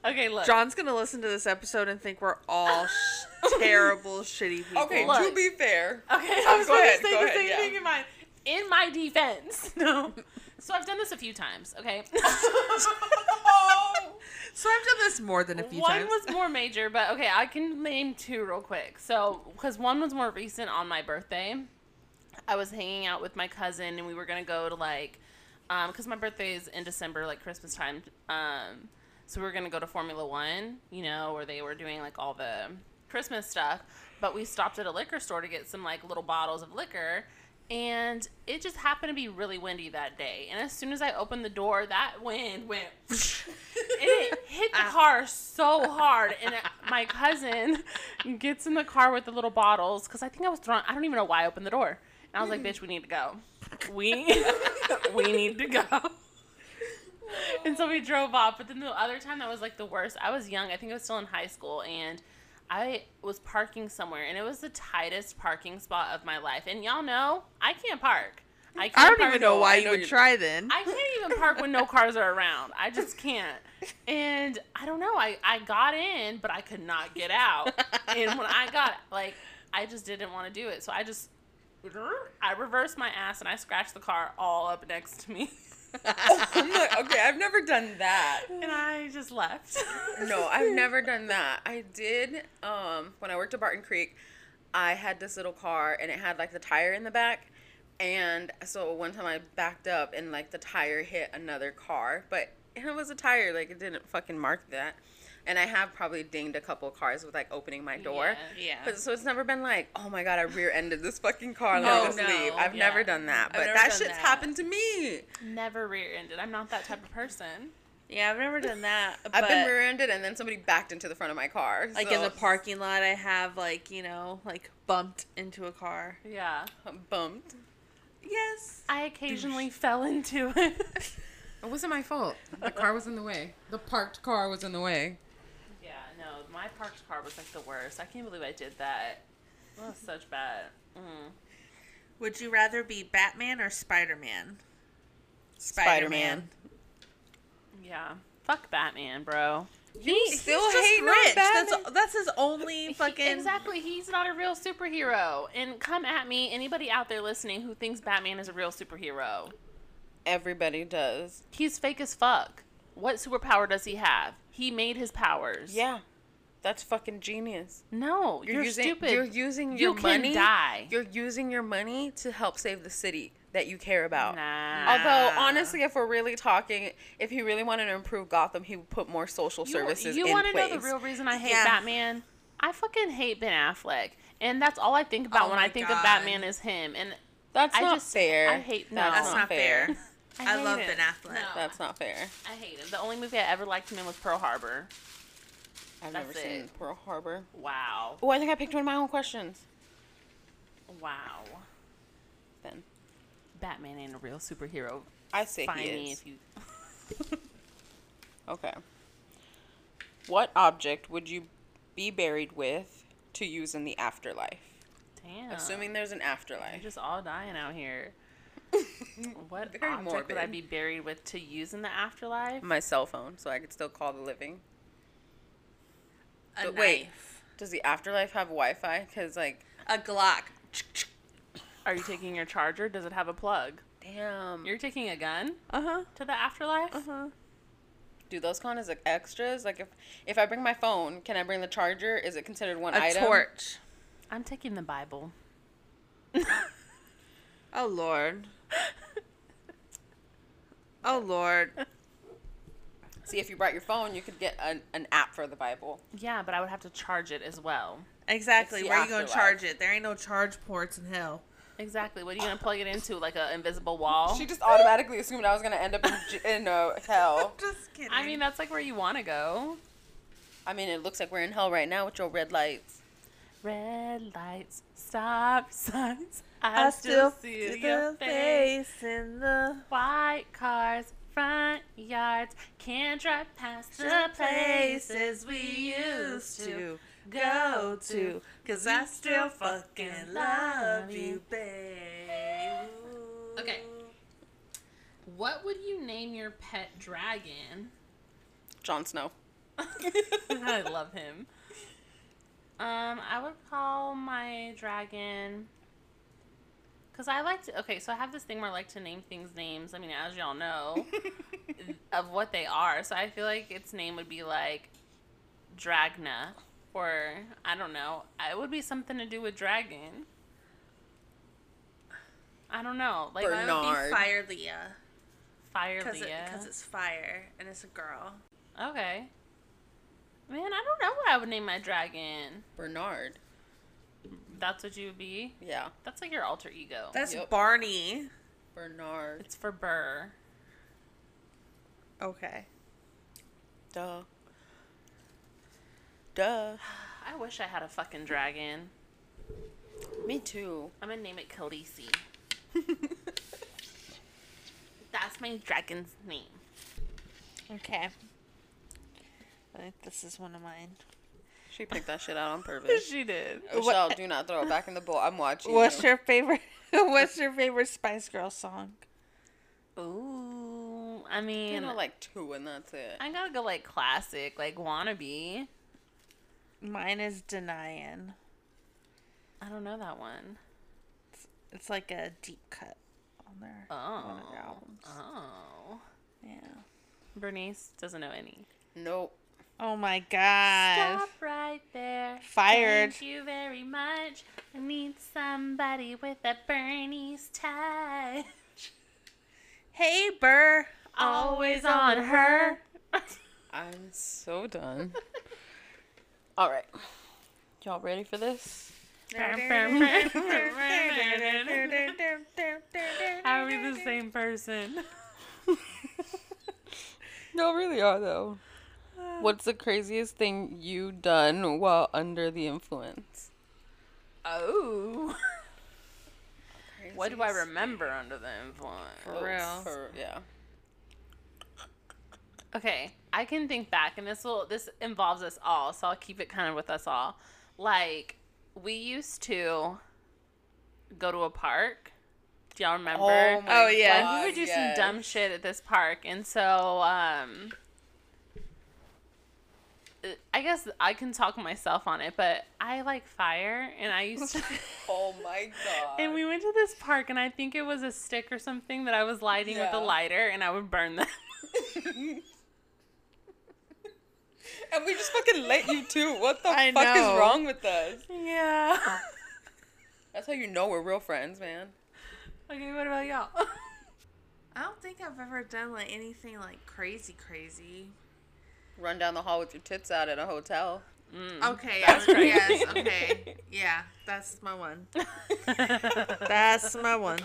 Okay, look. John's gonna listen to this episode and think we're all sh- terrible, shitty people. Okay. Look. To be fair. Okay, I was Go going ahead, to say go the ahead, same yeah. thing in my in my defense. No. So I've done this a few times. Okay. So I've done this more than a few one times. One was more major, but okay, I can name two real quick. So, because one was more recent on my birthday, I was hanging out with my cousin, and we were gonna go to like, um, because my birthday is in December, like Christmas time. Um, so we were gonna go to Formula One, you know, where they were doing like all the Christmas stuff. But we stopped at a liquor store to get some like little bottles of liquor. And it just happened to be really windy that day. And as soon as I opened the door, that wind went and it hit the car so hard. And my cousin gets in the car with the little bottles because i think i was throwing i don't even know why i opened the door. And i was like hmm. bitch we need to go. We we need to go. And so we drove off. But then the other time that was like the worst i was young. I think i was still in high school. And i was parking somewhere and it was the tightest parking spot of my life and y'all know i can't park i, can't I don't park even know why you would try then. I can't even park when no cars are around. I just can't. And I don't know. I, I got in, but I could not get out. And when I got, like, I just didn't want to do it. So I just, I reversed my ass and I scratched the car all up next to me. I'm okay, I've never done that. And I just left. No, I've never done that. I did um when I worked at Barton Creek. I had this little car and it had like the tire in the back. And so one time I backed up and like the tire hit another car, but it was a tire, like it didn't fucking mark that. And I have probably dinged a couple cars with like opening my door. Yeah. yeah. But so it's never been like, oh my god, I rear-ended this fucking car. No, Let us no. leave. I've Yeah. never done that, I've but never that done shit's that. happened to me. Never rear ended. I'm not that type of person. yeah, I've never done that. I've been rear-ended and then somebody backed into the front of my car. like in the parking lot. I have like you know like bumped into a car. Yeah. I'm bumped. yes. I occasionally fell into it. It wasn't my fault. The car was in the way. The parked car was in the way. Yeah, no, my parked car was like the worst. I can't believe I did that. That was such bad. Mm. Would you rather be Batman or Spider Man? Spider-Man. Yeah. Fuck Batman, bro. You still He's just rich. That's that's his only He- fucking. exactly. He's not a real superhero. And come at me, anybody out there listening who thinks Batman is a real superhero. Everybody does. He's fake as fuck. What superpower does he have? He made his powers. Yeah. That's fucking genius. No, You're, you're, using stupid. you're using You your can money. die. You're using your money to help save the city that you care about. Nah. Although honestly, if we're really talking, if he really wanted to improve Gotham, he would put more social services in there. you wanna know the real reason I hate Yeah. Batman? I fucking hate Ben Affleck, and that's all I think about Oh when I think God. of Batman is him. And That's I not just- fair. I hate No, that. That's not fair. I, hate love it. Ben Affleck. No. That's not fair. I hate him. The only movie I ever liked him in was Pearl Harbor. I've That's never seen. Pearl Harbor. Wow. Oh, I think I picked one of my own questions. Wow. Then Batman ain't a real superhero. I say Find he me is. if you. Okay. What object would you be buried with to use in the afterlife? Damn. Assuming there's an You're afterlife. just all dying out here. What Very object would I be buried with to use in the afterlife? My cell phone, so I could still call the living. A But wait. Does the afterlife have Wi-Fi? Cause like, A Glock. Are you taking your charger? Does it have a plug? damn. You're taking a gun Uh huh. to the afterlife? Uh huh. Do those count as like extras? Like if if I bring my phone, can I bring the charger? Is it considered one A item? A torch. I'm taking the Bible. Oh Lord. Oh Lord. See, if you brought your phone, you could get an, an app for the Bible. Yeah, but I would have to charge it as well. Exactly. Where are you gonna charge it? There ain't no charge ports in hell. Exactly. What are you gonna plug it into? Like an invisible wall? She just automatically assumed I was gonna end up in, in uh, hell. Just kidding. I mean, that's like where you want to go. I mean, it looks like we're in hell right now with your red lights. Red lights, stop signs. I, still see your face. in the White cars, front yards. Can't drive past the places we used to go to. Cause I still fucking love you, babe. Okay. What would you name your pet dragon? Jon Snow. I love him. Um, I would call my dragon. Cause I like to. Okay, so I have this thing where I like to name things names. I mean, as y'all know, of what they are. So I feel like its name would be like Dragna, or I don't know. It would be something to do with dragon. I don't know. Like Bernard. I would Nard. Fire Leah. Fire Because it, it's fire and it's a girl. Okay. Man, I don't know what I would name my dragon. Bernard. That's what you would be. Yeah. That's like your alter ego. That's Yep. Barney. Bernard. it's for Burr. Okay. Duh. Duh. I wish I had a fucking dragon. Me too. I'm gonna name it Khaleesi. That's my dragon's name. Okay. I think this is one of mine. She picked that shit out on purpose. she did. Michelle, do not throw it back in the bowl. I'm watching. What's you. your favorite? What's your favorite Spice Girl song? Ooh, I mean, You mean, know, like two, and that's it. I gotta go like classic, like wannabe. Mine is Denying. I don't know that one. It's like a deep cut on their Oh, one of their oh, albums. oh. Yeah. Bernice doesn't know any. Nope. Oh my god. Stop right there. Fired. Thank you very much. I need somebody with a Bernie's touch. Hey Burr. Always on her. I'm so done. All right. Y'all ready for this? How are we the same person? Y'all really are though. What's the craziest thing you done while under the influence? Oh. What do I remember under the influence? For real. For, yeah. Okay, I can think back, and this will this involves us all, so I'll keep it kind of with us all. Like we used to go to a park. Do y'all remember? my Oh, yeah. Like we would do yes. some dumb shit at this park, and so um, I guess I can talk myself on it, but I like fire, and I used to. Oh my god. And we went to this park, and I think it was a stick or something that I was lighting with a lighter, and I would burn them. And we just fucking let you too. What the I fuck know. is wrong with us? Yeah. That's how you know we're real friends, man. okay, what about y'all? I don't think I've ever done like anything like crazy, crazy. Run down the hall with your tits out at a hotel. Mm. Okay, That's I yes, okay, yeah, that's my one. That's my one.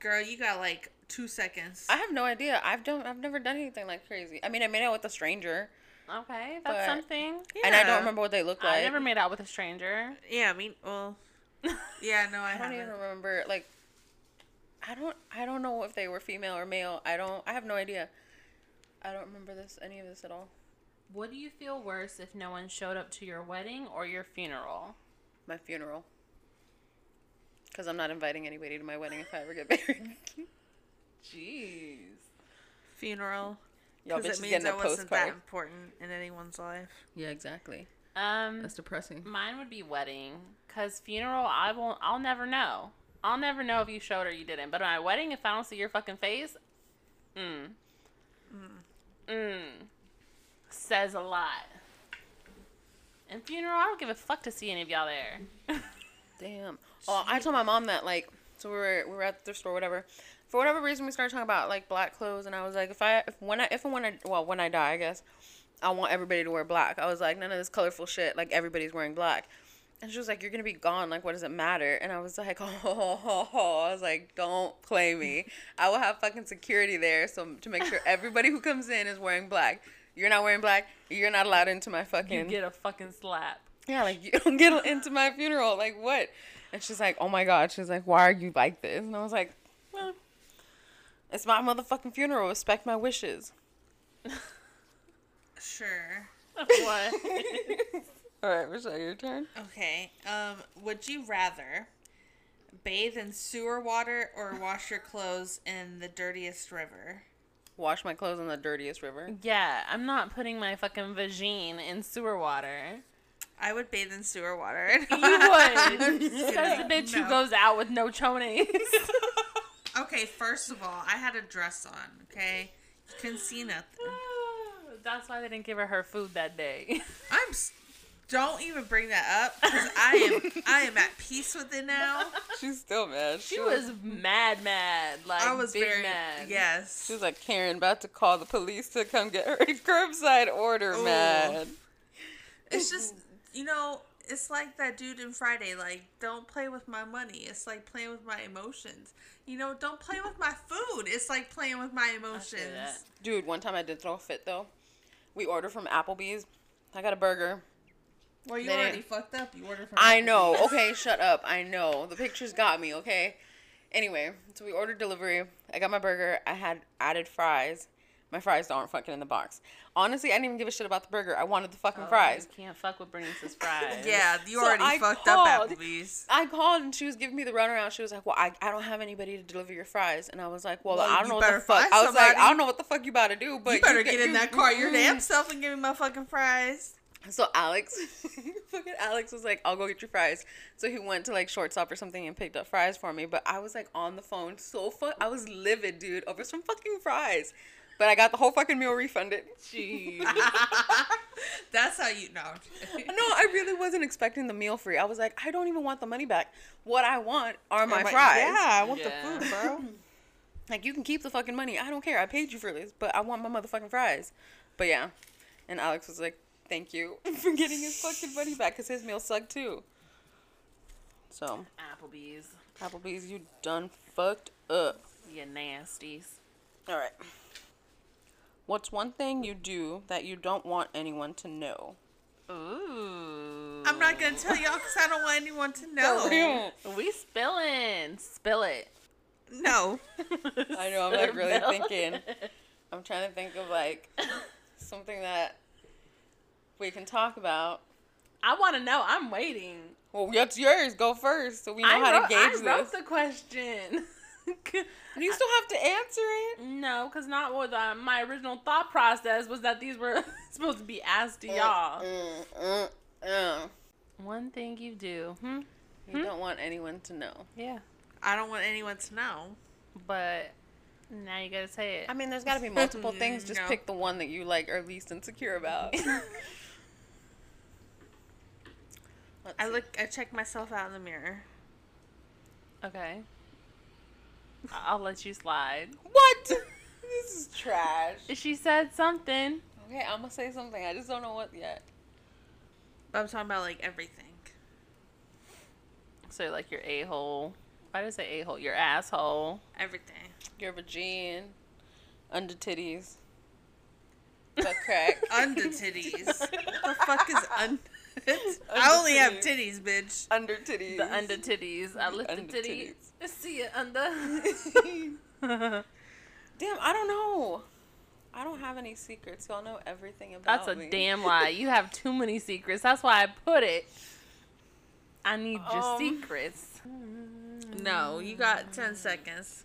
Girl, you got like two seconds. I have no idea. I've done. I've never done anything like crazy. I mean, I made out with a stranger, okay, that's But- something. and I don't remember what they look like. I never made out with a stranger. Yeah, I mean, well, yeah, no, I, I don't even haven't. remember. Like, I don't. I don't know if they were female or male. I don't. I have no idea. I don't remember this any of this at all. Would you feel worse if no one showed up to your wedding or your funeral? My funeral. Because I'm not inviting anybody to my wedding if I ever get married. Jeez. Funeral. Y'all Because bitches it means getting a I wasn't that postcard. important in anyone's life. Yeah, exactly. Um, That's depressing. mine would be wedding, cause funeral I won't. I'll never know. I'll never know if you showed or you didn't. But my wedding, if I don't see your fucking face, mm, mm, says a lot. And funeral, I don't give a fuck to see any of y'all there. Damn. Oh, I told my mom that like so we were we were at the store whatever. For whatever reason we started talking about like black clothes and I was like if I if when I if and when I well when I die I guess I want everybody to wear black. I was like none of this colorful shit like everybody's wearing black. And she was like, "You're gonna be gone. Like, what does it matter?" And I was like, "Oh, I was like, don't play me. I will have fucking security there, so to make sure everybody who comes in is wearing black. You're not wearing black. You're not allowed into my fucking. You get a fucking slap. yeah, like you don't get into my funeral. Like what? And she's like, oh my god. She's like, why are you like this? And I was like, well, it's my motherfucking funeral. Respect my wishes. Sure. what? All right, Michelle, your turn. Okay. Um, would you rather bathe in sewer water or wash your clothes in the dirtiest river? Wash my clothes in the dirtiest river. yeah, I'm not putting my fucking vagine in sewer water. I would bathe in sewer water. You would. Just Says the kidding. bitch who goes out with no chonies. Okay, first of all, I had a dress on. Okay, you couldn't see nothing. That's why they didn't give her her food that day. I'm. S- Don't even bring that up because I am. I am at peace with it now. She's still mad. She was mad, mad. Like I was big very mad. yes. She was like Karen, about to call the police to come get her curbside order. Ooh. Mad. It's just you know. It's like that dude in Friday. Like, don't play with my money. It's like playing with my emotions. You know, don't play with my food. It's like playing with my emotions. Dude, one time I did throw a fit though. We ordered from Applebee's. I got a burger. Well, you They already didn't- fucked up. You ordered from. I know. Applebee's. Okay, shut up. I know. The pictures got me, okay? Anyway, so we ordered delivery. I got my burger. I had added fries. My fries aren't fucking in the box. Honestly, I didn't even give a shit about the burger. I wanted the fucking Oh, fries. You can't fuck with Bernice's fries. Yeah, you So already I fucked called. up Applebee's. I called and she was giving me the runaround. She was like, "Well, I, I don't have anybody to deliver your fries," and I was like, "Well, Well, I don't know what the fuck." find I was like, "I don't know what the fuck you about to do, but you better can- get in you- that car your mm." damn self and give me my fucking fries. So Alex, fucking Alex was like, "I'll go get your fries." So he went to like shortstop or something and picked up fries for me. But I was like on the phone, so fu- I was livid, dude, over some fucking fries. But I got the whole fucking meal refunded. Jeez. That's how you know. No, I really wasn't expecting the meal free. I was like, I don't even want the money back. What I want are my fries. Yeah, I want Yeah. the food, bro. Like you can keep the fucking money. I don't care. I paid you for this, but I want my motherfucking fries. But yeah, and Alex was like, "Thank you for getting his fucking money back because his meal sucked too." So Applebee's. Applebee's, you done fucked up. You nasties. All right. What's one thing you do that you don't want anyone to know? Ooh. I'm not gonna tell y'all because I don't want anyone to know. We spilling. Spill it. No. I know. I'm like really thinking. I'm trying to think of like something that we can talk about. I want to know. I'm waiting. Well, that's yours. Go first, so we know I how wrote, to gauge I wrote the question. You still have to answer it. no, because not what uh, my original thought process was that these were supposed to be asked to y'all. Mm, mm, mm. One thing you do. Hmm? You don't want anyone to know. Yeah. I don't want anyone to know. But Now you gotta say it. I mean, there's got to be multiple things. Just No. pick the one that you like are least insecure about. Let's I see. look. I check myself out in the mirror. Okay. I- I'll let you slide. What? this is trash. She said something. Okay, I'm gonna say something. I just don't know what yet. But I'm talking about like everything. So like your a hole. Why did I say a hole? Your asshole. Everything. Your vagine, under titties, butt crack, Under titties. what the fuck is un? I only have titties, bitch. under titties, The under titties. I lift the Under titty. See it under. Damn, I don't know. I don't have any secrets. Y'all know everything about That's a me. damn lie. You have too many secrets. That's why I put it. I need your Um, secrets. No, you got ten seconds.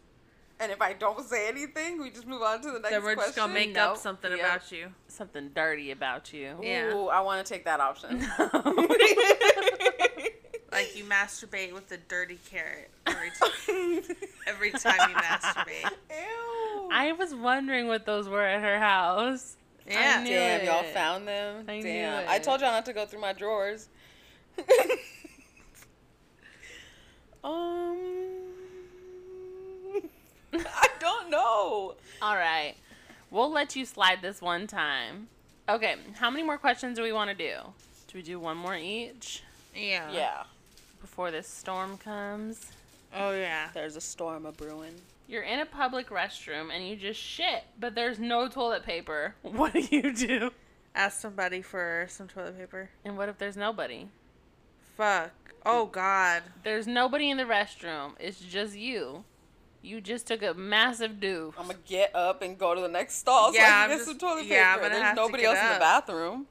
And if I don't say anything, we just move on to the next Then we're just gonna question? make up something Yep. about you. Something dirty about you. Yeah. Ooh, I want to take that option. Like you masturbate with a dirty carrot every time. every time you masturbate. Ew. I was wondering what those were at her house. Yeah. knew Damn, y'all found them. I knew Damn, I told y'all not to go through my drawers. um, I don't know. All right. We'll let you slide this one time. Okay, how many more questions do we want to do? Do we do one more each Yeah. Yeah, before this storm comes? Oh yeah. there's a storm a brewing. You're in a public restroom and you just shit, but there's no toilet paper. What do you do? Ask somebody for some toilet paper. And what if there's nobody? Fuck. Oh god. There's nobody in the restroom. It's just you. You just took a massive do. I'm gonna get up and go to the next stall so Yeah, I can I'm get just- some toilet paper. yeah, I'm gonna There's have to nobody get else in the bathroom.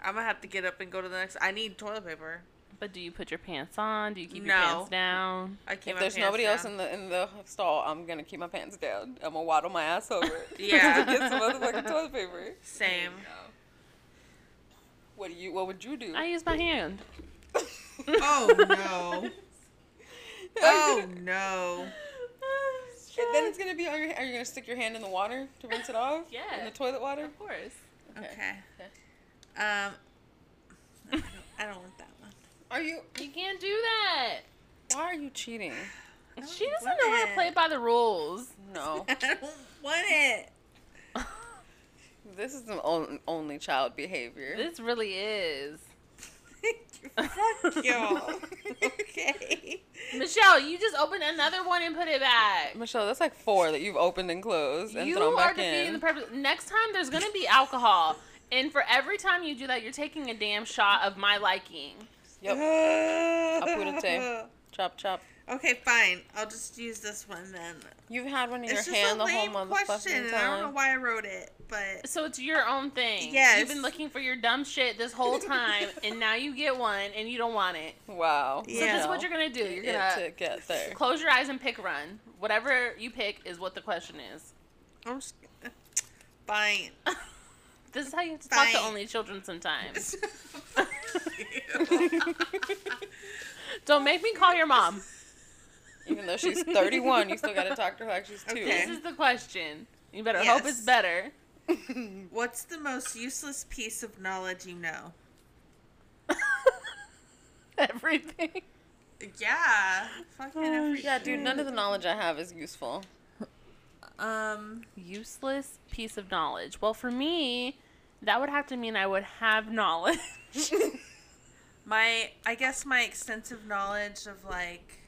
I'm gonna have to get up and go to the next. I need toilet paper. But do you put your pants on? Do you keep No. your pants down? I keep If my there's pants nobody else in the in the stall, I'm gonna keep my pants down. I'm gonna waddle my ass over Yeah. to get some motherfucking toilet paper. Same. What do you? What would you do? I use my hand. Oh no. Oh no. And then it's gonna be on your. Are you gonna stick your hand in the water to rinse it off? Yeah. In the toilet water. Of course. Okay. okay. Um. I don't, I don't want that one. Are you? You can't do that. Why are you cheating? She doesn't know how to play by the rules. No. I don't want it. this is the on- only child behavior. This really is. Fuck y'all. okay. Michelle, you just opened another one and put it back. Michelle, that's like four that you've opened and closed and You thrown are defeating the purpose. Next time, there's gonna be alcohol, and for every time you do that, you're taking a damn shot of my liking. Yep. Apurate. Chop chop. Okay, fine. I'll just use this one then. You've had one in It's your hand the whole lame motherfucking question, and I don't know why I wrote it, but So it's your own thing. Yes. You've been looking for your dumb shit this whole time, and now you get one, and you don't want it. Wow. Yeah. So this is what you're gonna do. You're gonna to get there. close your eyes and pick run. Whatever you pick is what the question is. I'm just fine. This is how you have to talk to only children sometimes. Don't make me call your mom. Even though she's 31, you still gotta talk to her like she's two. Okay. This is the question. You better hope it's better. What's the most useless piece of knowledge you know? Everything. Yeah. Fucking every Yeah, dude, none of the knowledge I have is useful. Um. Useless piece of knowledge. Well, for me, that would have to mean I would have knowledge. My, I guess my extensive knowledge of like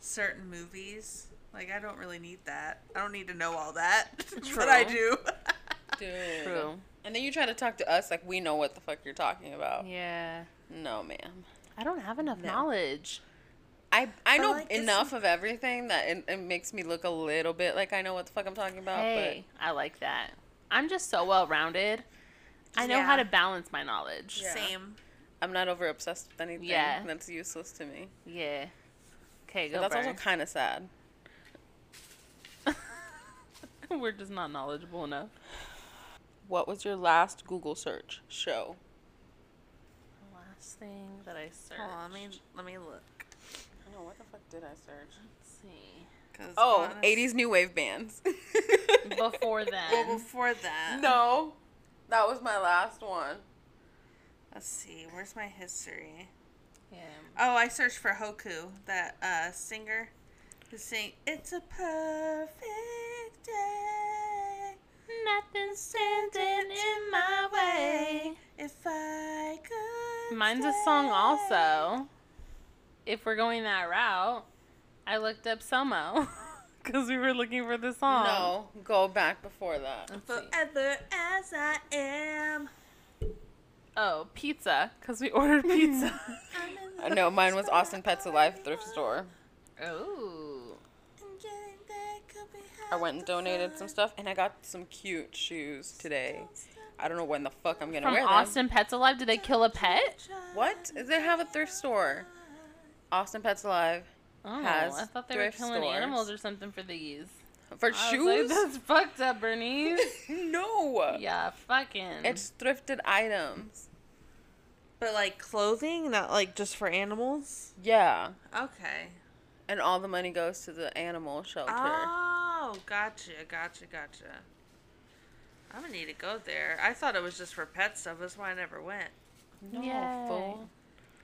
certain movies. Like I don't really need that. I don't need to know all that, but I do. Dude. True. And then you try to talk to us like we know what the fuck you're talking about. Yeah. No, ma'am. I don't have enough No. knowledge. I I But, know like, it's- enough of everything that it, it makes me look a little bit like I know what the fuck I'm talking about. Hey, I like that. I'm just so well rounded. I know Yeah. how to balance my knowledge. Yeah. Same. I'm not over obsessed with anything. Yeah. That's useless to me. Yeah. Okay, But go. that's Burr. also kind of sad. We're just not knowledgeable enough. What was your last Google search show? The last thing that I searched. Hold on, let me let me look. I know what the fuck did I search? Let's see. 'cause Oh, honest- 80s new wave bands. Before then. Well, before that. no, that was my last one. Let's see. Where's my history? Yeah. Oh, I searched for Hoku, that uh, singer who sing "It's a Perfect Day." Nothing standing in my way. If I could. Mine's a song also. If we're going that route, I looked up Somo because we were looking for the song. No, go back before that. Let's see. Forever as I am. Oh, pizza because we ordered pizza. Uh, No, mine was Austin Pets Alive thrift store. oh. and getting there could be I went and donated some stuff, and I got some cute shoes today. I don't know when the fuck I'm gonna From wear them. Austin Pets Alive, did they kill a pet? What? They have a thrift store. Austin Pets Alive Oh, Has I thought they were killing stores. animals or something for these. for I was like, shoes. That's fucked up, Bernice. no, yeah, fucking. it's thrifted items. But like clothing, not like just for animals. Yeah, Okay. and all the money goes to the animal shelter. Oh, gotcha, gotcha, gotcha. I'm gonna need to go there. I thought it was just for pet stuff. That's why I never went. no, Yay. fool.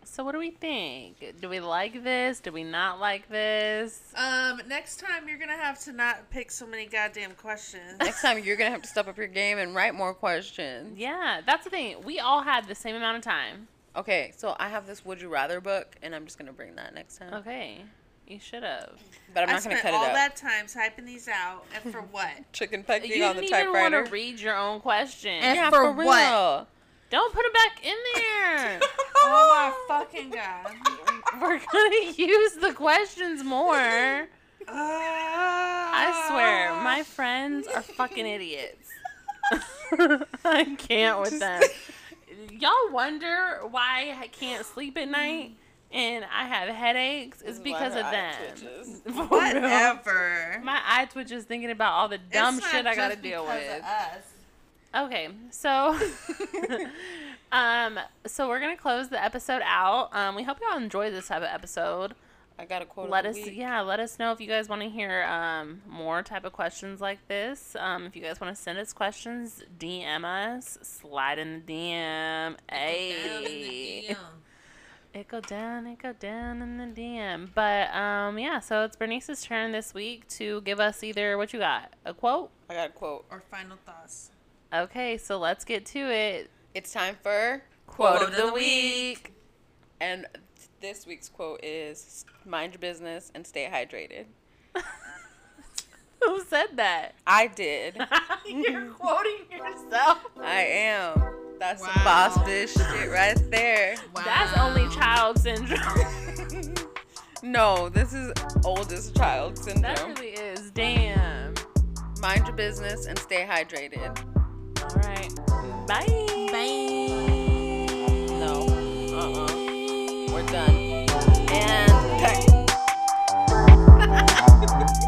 So what do we think? Do we like this? Do we not like this? Um, next time you're gonna have to not pick so many goddamn questions. Next time you're gonna have to step up your game and write more questions. Yeah, that's the thing. We all had the same amount of time. Okay, so I have this Would You Rather book, and I'm just gonna bring that next time. Okay, you should have. But I'm I not gonna cut it out. all out. that time typing these out, and for what? Chicken pecking You on the didn't even want to read your own question. And- yeah, for for, what? real. Don't put it back in there. oh my fucking god! We're gonna use the questions more. I I swear, my friends are fucking idiots. I can't with them. Y'all wonder why I can't sleep at night and I have headaches? It's This is why because of eye them. twitches. For real. Whatever. My eye twitches thinking about all the dumb shit I gotta just deal because with. of us. Okay, so um so we're gonna close the episode out. Um we hope y'all enjoy this type of episode. I got a quote. let of us week. yeah, let us know if you guys want to hear um more type of questions like this. Um if you guys want to send us questions, DM us, slide in the DM. Hey. It go down, it go down in the DM. But um yeah, so it's Bernice's turn this week to give us either what you got, a quote? I got a quote. Or final thoughts. Okay, so let's get to it. It's time for Quote, Quote of the week. And this week's quote is mind your business and stay hydrated. Who said that? I did. You're quoting yourself. I am. That's some boss bitch shit right there. That's only child syndrome. No, this is oldest child syndrome. that really is. Damn. Mind your business and stay hydrated. All right. Bye. Bye. No. Uh-uh. We're done. And cut.